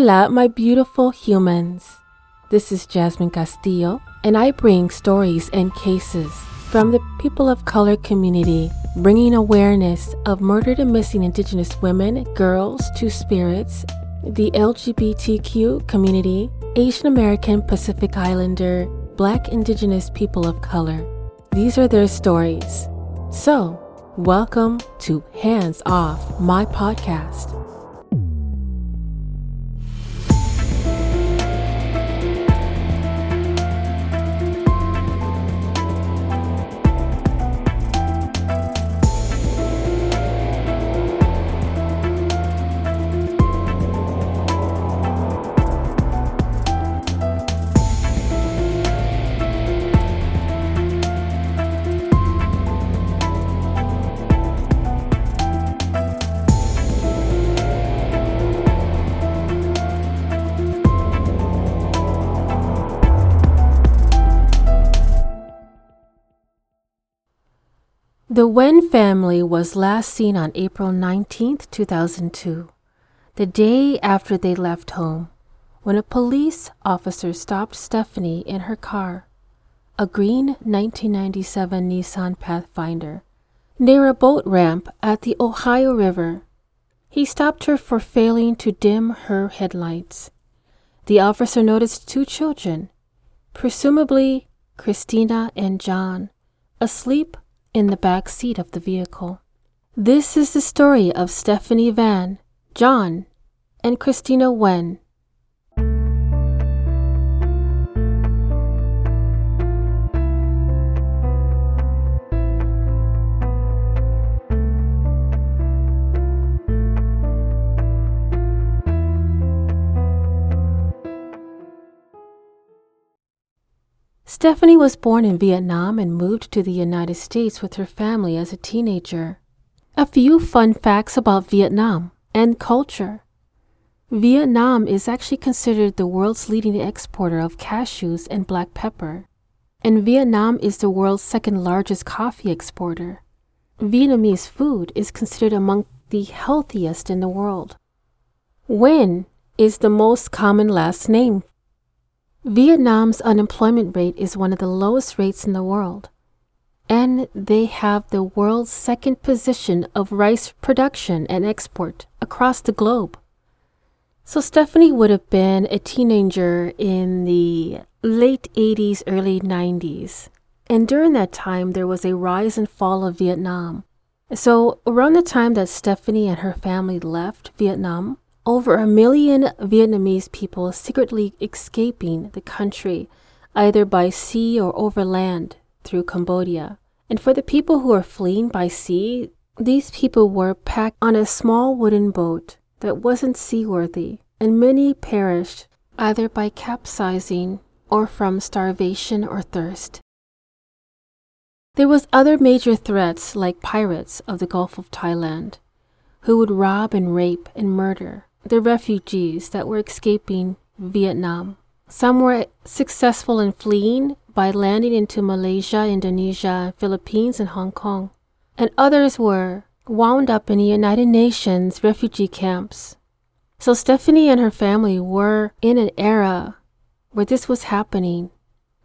Hola, my beautiful humans. This is Jasmine Castillo, and I bring stories and cases from the people of color community, bringing awareness of murdered and missing Indigenous women, girls, two spirits, the LGBTQ community, Asian American Pacific Islander, Black Indigenous people of color. These are their stories. So, welcome to Hands Off, my podcast. The Nguyen family was last seen on April 19, 2002, the day after they left home, when a police officer stopped Stephanie in her car, a green 1997 Nissan Pathfinder, near a boat ramp at the Ohio River. He stopped her for failing to dim her headlights. The officer noticed two children, presumably Kristina and John, asleep in the back seat of the vehicle. This is the story of Stephanie Van, John, and Kristina Nguyen. Stephanie was born in Vietnam and moved to the United States with her family as a teenager. A few fun facts about Vietnam and culture. Vietnam is actually considered the world's leading exporter of cashews and black pepper, and Vietnam is the world's second largest coffee exporter. Vietnamese food is considered among the healthiest in the world. Nguyen is the most common last name Vietnam's unemployment rate is one of the lowest rates in the world, and they have the world's second position of rice production and export across the globe. So, Stephanie would have been a teenager in the late 80s, early 90s. And during that time, there was a rise and fall of Vietnam. So, around the time that Stephanie and her family left Vietnam, over a million Vietnamese people secretly escaping the country, either by sea or overland through Cambodia. And for the people who are fleeing by sea, these people were packed on a small wooden boat that wasn't seaworthy, and many perished either by capsizing or from starvation or thirst. There was other major threats like pirates of the Gulf of Thailand, who would rob and rape and murder the refugees that were escaping Vietnam. Some were successful in fleeing by landing into Malaysia, Indonesia, Philippines, and Hong Kong. And others were wound up in the United Nations refugee camps. So Stephanie and her family were in an era where this was happening.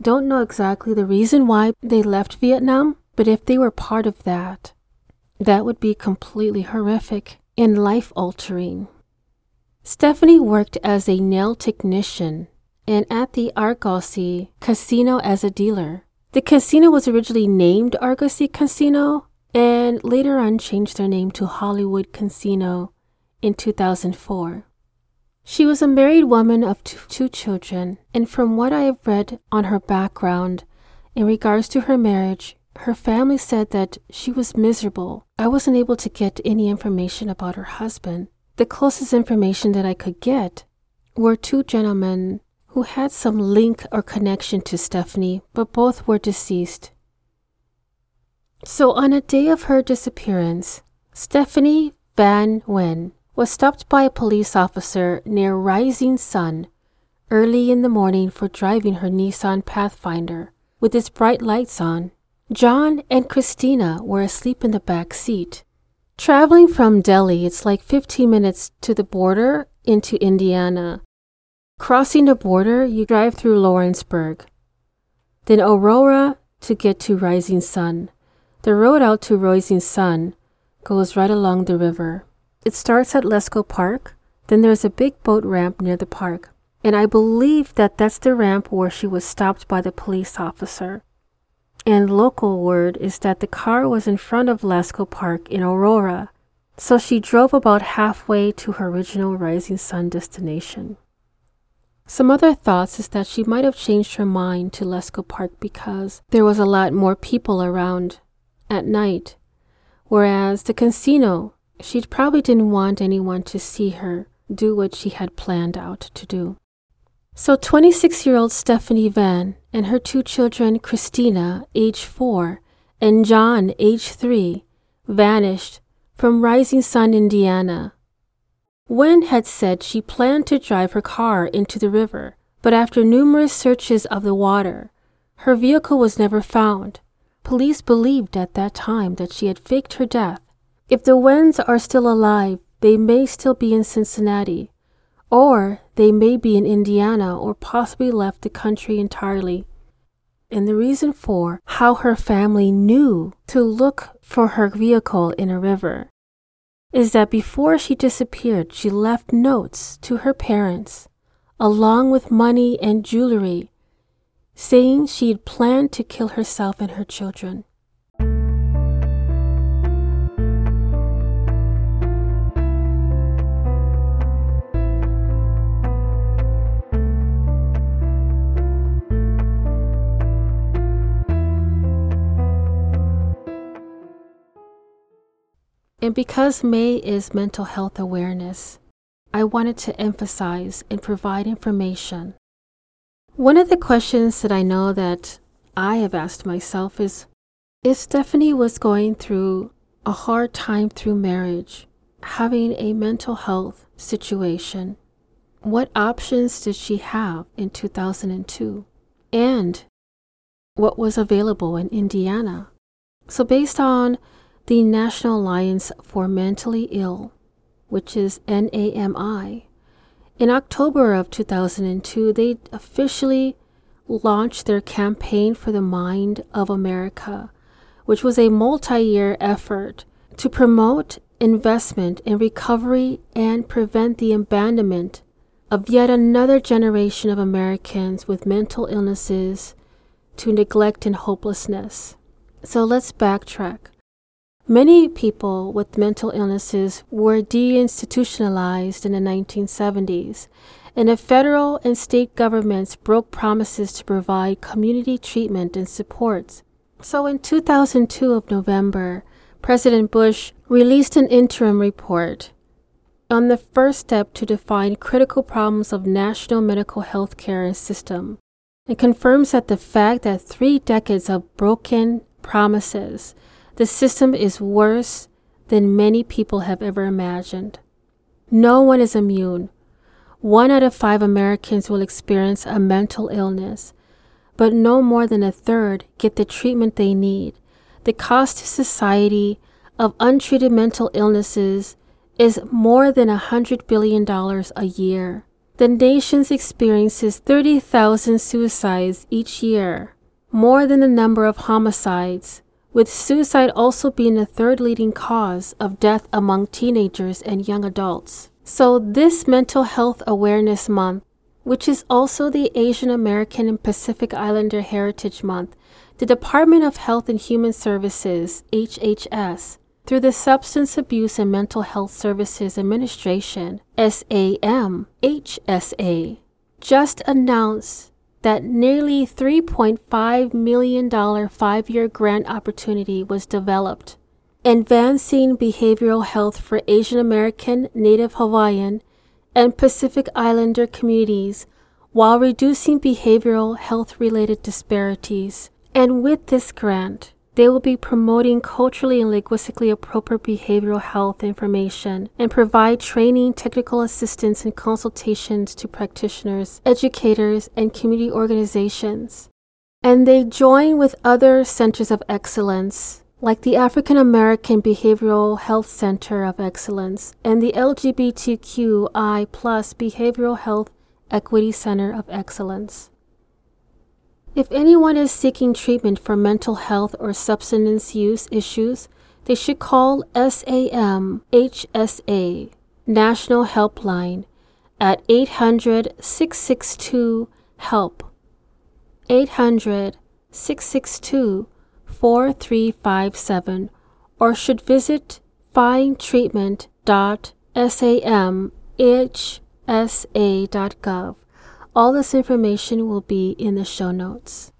Don't know exactly the reason why they left Vietnam, but if they were part of that, that would be completely horrific and life altering. Stephanie worked as a nail technician and at the Argosy Casino as a dealer. The casino was originally named Argosy Casino and later on changed their name to Hollywood Casino in 2004. She was a married woman of two, children, and from what I have read on her background in regards to her marriage, her family said that she was miserable. I wasn't able to get any information about her husband. The closest information that I could get were two gentlemen who had some link or connection to Stephanie, but both were deceased. So, on a day of her disappearance, Stephanie Van Nguyen was stopped by a police officer near Rising Sun early in the morning for driving her Nissan Pathfinder with its bright lights on. John and Kristina were asleep in the back seat. Traveling from Delhi, it's like 15 minutes to the border into Indiana. Crossing the border, you drive through Lawrenceburg. Then Aurora to get to Rising Sun. The road out to Rising Sun goes right along the river. It starts at Lesko Park, then there's a big boat ramp near the park. And I believe that that's the ramp where she was stopped by the police officer. And local word is that the car was in front of Lesko Park in Aurora, so she drove about halfway to her original Rising Sun destination. Some other thoughts is that she might have changed her mind to Lesko Park because there was a lot more people around at night, whereas the casino, she probably didn't want anyone to see her do what she had planned out to do. So 26 year old Stephanie Van and her two children, Kristina, age 4, and John, age 3, vanished from Rising Sun, Indiana Nguyen had said she planned to drive her car into the river, but after numerous searches of the water, her vehicle was never found. Police believed at that time that she had faked her death. If the Nguyens are still alive, they may still be in Cincinnati, or they may be in Indiana or possibly left the country entirely. And the reason for how her family knew to look for her vehicle in a river is that before she disappeared, she left notes to her parents, along with money and jewelry, saying she had planned to kill herself and her children. And because May is mental health awareness, I wanted to emphasize and provide information. One of the questions that I know that I have asked myself is if Stephanie was going through a hard time through marriage, having a mental health situation, what options did she have in 2002? And what was available in Indiana? So, based on the National Alliance for Mentally Ill, which is NAMI. In October of 2002, they officially launched their campaign for the mind of America, which was a multi year effort to promote investment in recovery and prevent the abandonment of yet another generation of Americans with mental illnesses to neglect and hopelessness. So let's backtrack. Many people with mental illnesses were deinstitutionalized in the 1970s, and the federal and state governments broke promises to provide community treatment and supports. So in 2002 of November, President Bush released an interim report on the first step to define critical problems of national medical health care system and confirms that the fact that three decades of broken promises the system is worse than many people have ever imagined. No one is immune. One out of five Americans will experience a mental illness, but no more than a third get the treatment they need. The cost to society of untreated mental illnesses is more than $100 billion a year. The nation experiences 30,000 suicides each year, more than the number of homicides with suicide also being the third leading cause of death among teenagers and young adults. So, this Mental Health Awareness Month, which is also the Asian American and Pacific Islander Heritage Month, the Department of Health and Human Services, HHS, through the Substance Abuse and Mental Health Services Administration, SAM, HSA, just announced that nearly $3.5 million five year grant opportunity was developed, advancing behavioral health for Asian American, Native Hawaiian, and Pacific Islander communities while reducing behavioral health related disparities. And with this grant, they will be promoting culturally and linguistically appropriate behavioral health information and provide training, technical assistance, and consultations to practitioners, educators, and community organizations. And they join with other centers of excellence like the African American Behavioral Health Center of Excellence and the LGBTQI Behavioral Health Equity Center of Excellence. If anyone is seeking treatment for mental health or substance use issues, they should call SAM HSA National Helpline at 800 662 HELP. 800 662 4357 or should visit findtreatment.samhsa.gov. All this information will be in the show notes.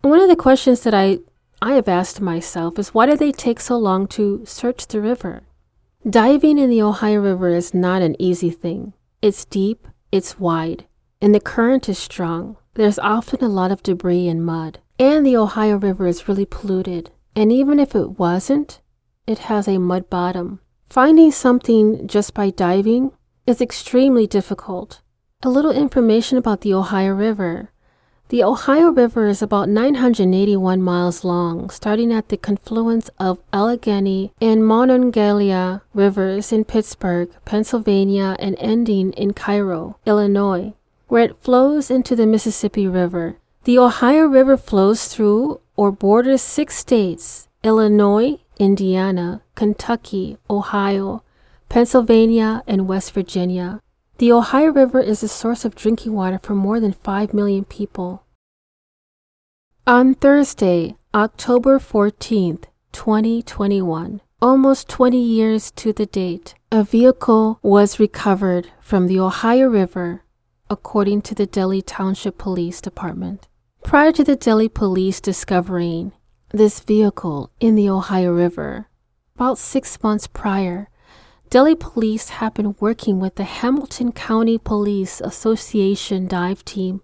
One of the questions that I, I have asked myself is why did they take so long to search the river? Diving in the Ohio River is not an easy thing. It's deep, it's wide, and the current is strong. There's often a lot of debris and mud, and the Ohio River is really polluted. And even if it wasn't, it has a mud bottom. Finding something just by diving is extremely difficult. A little information about the Ohio River. The Ohio River is about 981 miles long, starting at the confluence of Allegheny and Monongahela rivers in Pittsburgh, Pennsylvania, and ending in Cairo, Illinois, where it flows into the Mississippi River. The Ohio River flows through or borders six states Illinois, Indiana, Kentucky, Ohio, Pennsylvania, and West Virginia. The Ohio River is a source of drinking water for more than 5 million people. On Thursday, October 14th, 2021, almost 20 years to the date, a vehicle was recovered from the Ohio River, according to the Delhi Township Police Department. Prior to the Delhi police discovering this vehicle in the Ohio River, about six months prior, Delhi police have been working with the Hamilton County Police Association dive team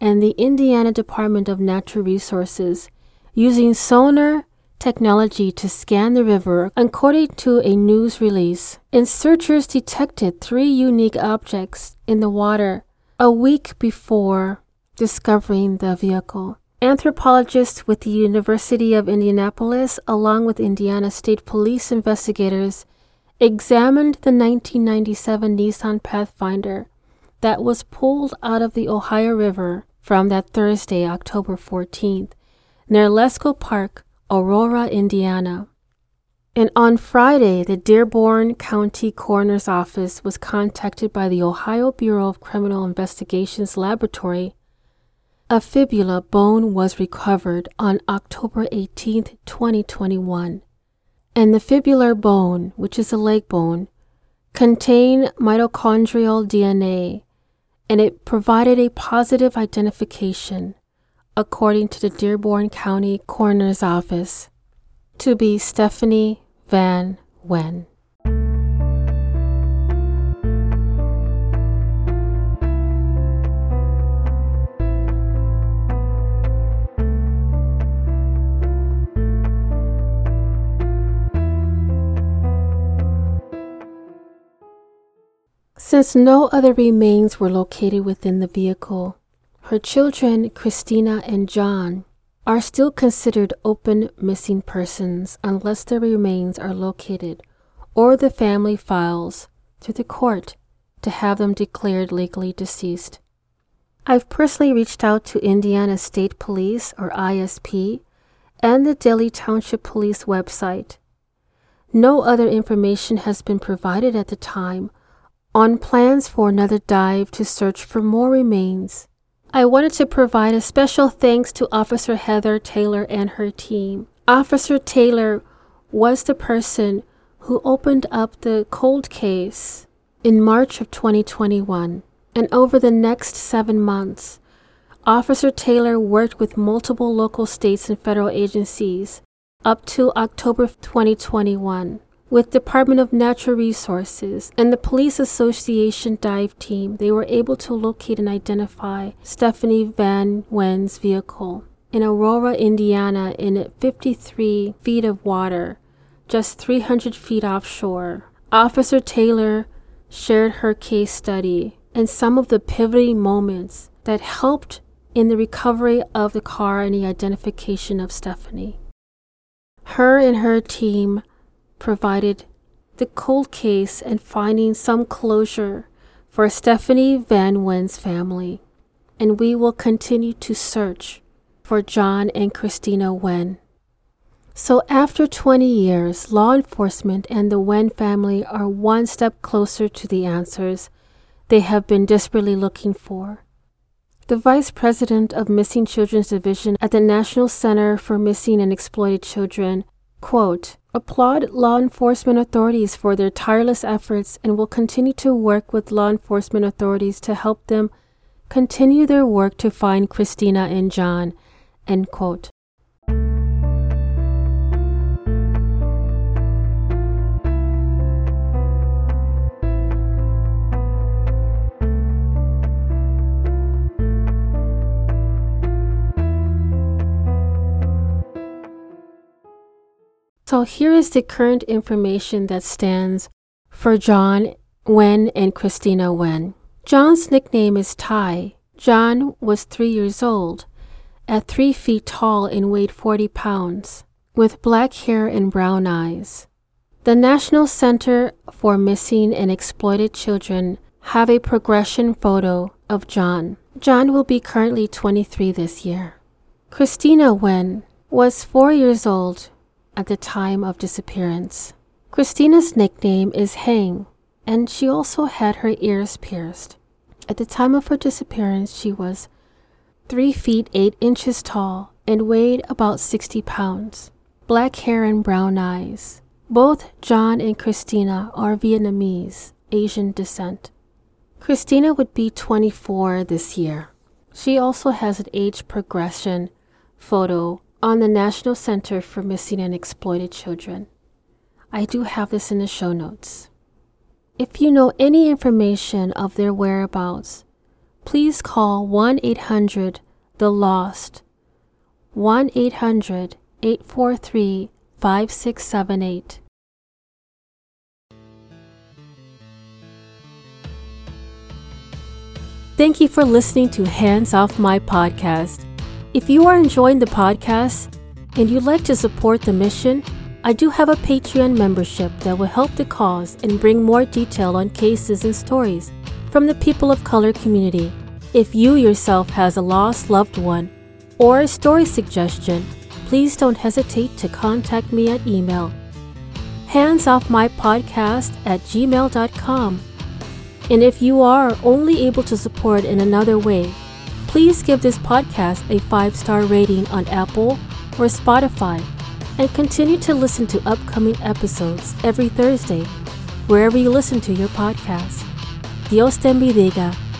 and the Indiana Department of Natural Resources using sonar technology to scan the river, according to a news release. And searchers detected three unique objects in the water a week before discovering the vehicle. Anthropologists with the University of Indianapolis, along with Indiana State Police investigators, examined the 1997 Nissan Pathfinder that was pulled out of the Ohio River from that Thursday, October 14th, near Lesko Park, Aurora, Indiana. And on Friday, the Dearborn County Coroner's Office was contacted by the Ohio Bureau of Criminal Investigations Laboratory. A fibula bone was recovered on October 18, 2021 and the fibular bone, which is a leg bone, contain mitochondrial DNA, and it provided a positive identification, according to the Dearborn County Coroner's Office, to be Stephanie Van Nguyen. Since no other remains were located within the vehicle, her children, Kristina and John, are still considered open missing persons unless their remains are located or the family files to the court to have them declared legally deceased. I've personally reached out to Indiana State Police or ISP and the Delhi Township Police website. No other information has been provided at the time on plans for another dive to search for more remains. I wanted to provide a special thanks to Officer Heather Taylor and her team. Officer Taylor was the person who opened up the cold case in March of 2021. And over the next seven months, Officer Taylor worked with multiple local states and federal agencies up to October 2021 with Department of Natural Resources and the Police Association dive team, they were able to locate and identify Stephanie Van Nguyen's vehicle. in Aurora, Indiana, in 53 feet of water, just 300 feet offshore. Officer Taylor shared her case study and some of the pivoting moments that helped in the recovery of the car and the identification of Stephanie. Her and her team provided the cold case and finding some closure for Stephanie Van Nguyen's family, and we will continue to search for John and Kristina Nguyen. So, after 20 years, law enforcement and the Nguyen family are one step closer to the answers they have been desperately looking for. The Vice President of Missing Children's Division at the National Center for Missing and Exploited Children, quote, applaud law enforcement authorities for their tireless efforts and will continue to work with law enforcement authorities to help them continue their work to find Kristina and John, end quote. So here is the current information that stands for John Nguyen and Kristina Nguyen. John's nickname is Ty. John was three years old, at three feet tall and weighed 40 pounds, with black hair and brown eyes. The National Center for Missing and Exploited Children have a progression photo of John. John will be currently 23 this year. Kristina Nguyen was four years old at the time of disappearance. Kristina's nickname is Hang, and she also had her ears pierced. At the time of her disappearance, she was 3 feet 8 inches tall and weighed about 60 pounds. Black hair and brown eyes. Both John and Kristina are Vietnamese, Asian descent. Kristina would be 24 this year. She also has an age progression photo on the National Center for Missing and Exploited Children. I do have this in the show notes. If you know any information of their whereabouts, please call 1 800 The Lost, 1 800 843 5678. Thank you for listening to Hands Off My podcast. If you are enjoying the podcast and you'd like to support the mission, I do have a Patreon membership that will help the cause and bring more detail on cases and stories from the people of color community. If you yourself has a lost loved one or a story suggestion, please don't hesitate to contact me at email handsoffmypodcast at gmail.com. And if you are only able to support in another way, Please give this podcast a five star rating on Apple or Spotify and continue to listen to upcoming episodes every Thursday, wherever you listen to your podcast. Dios te bendiga.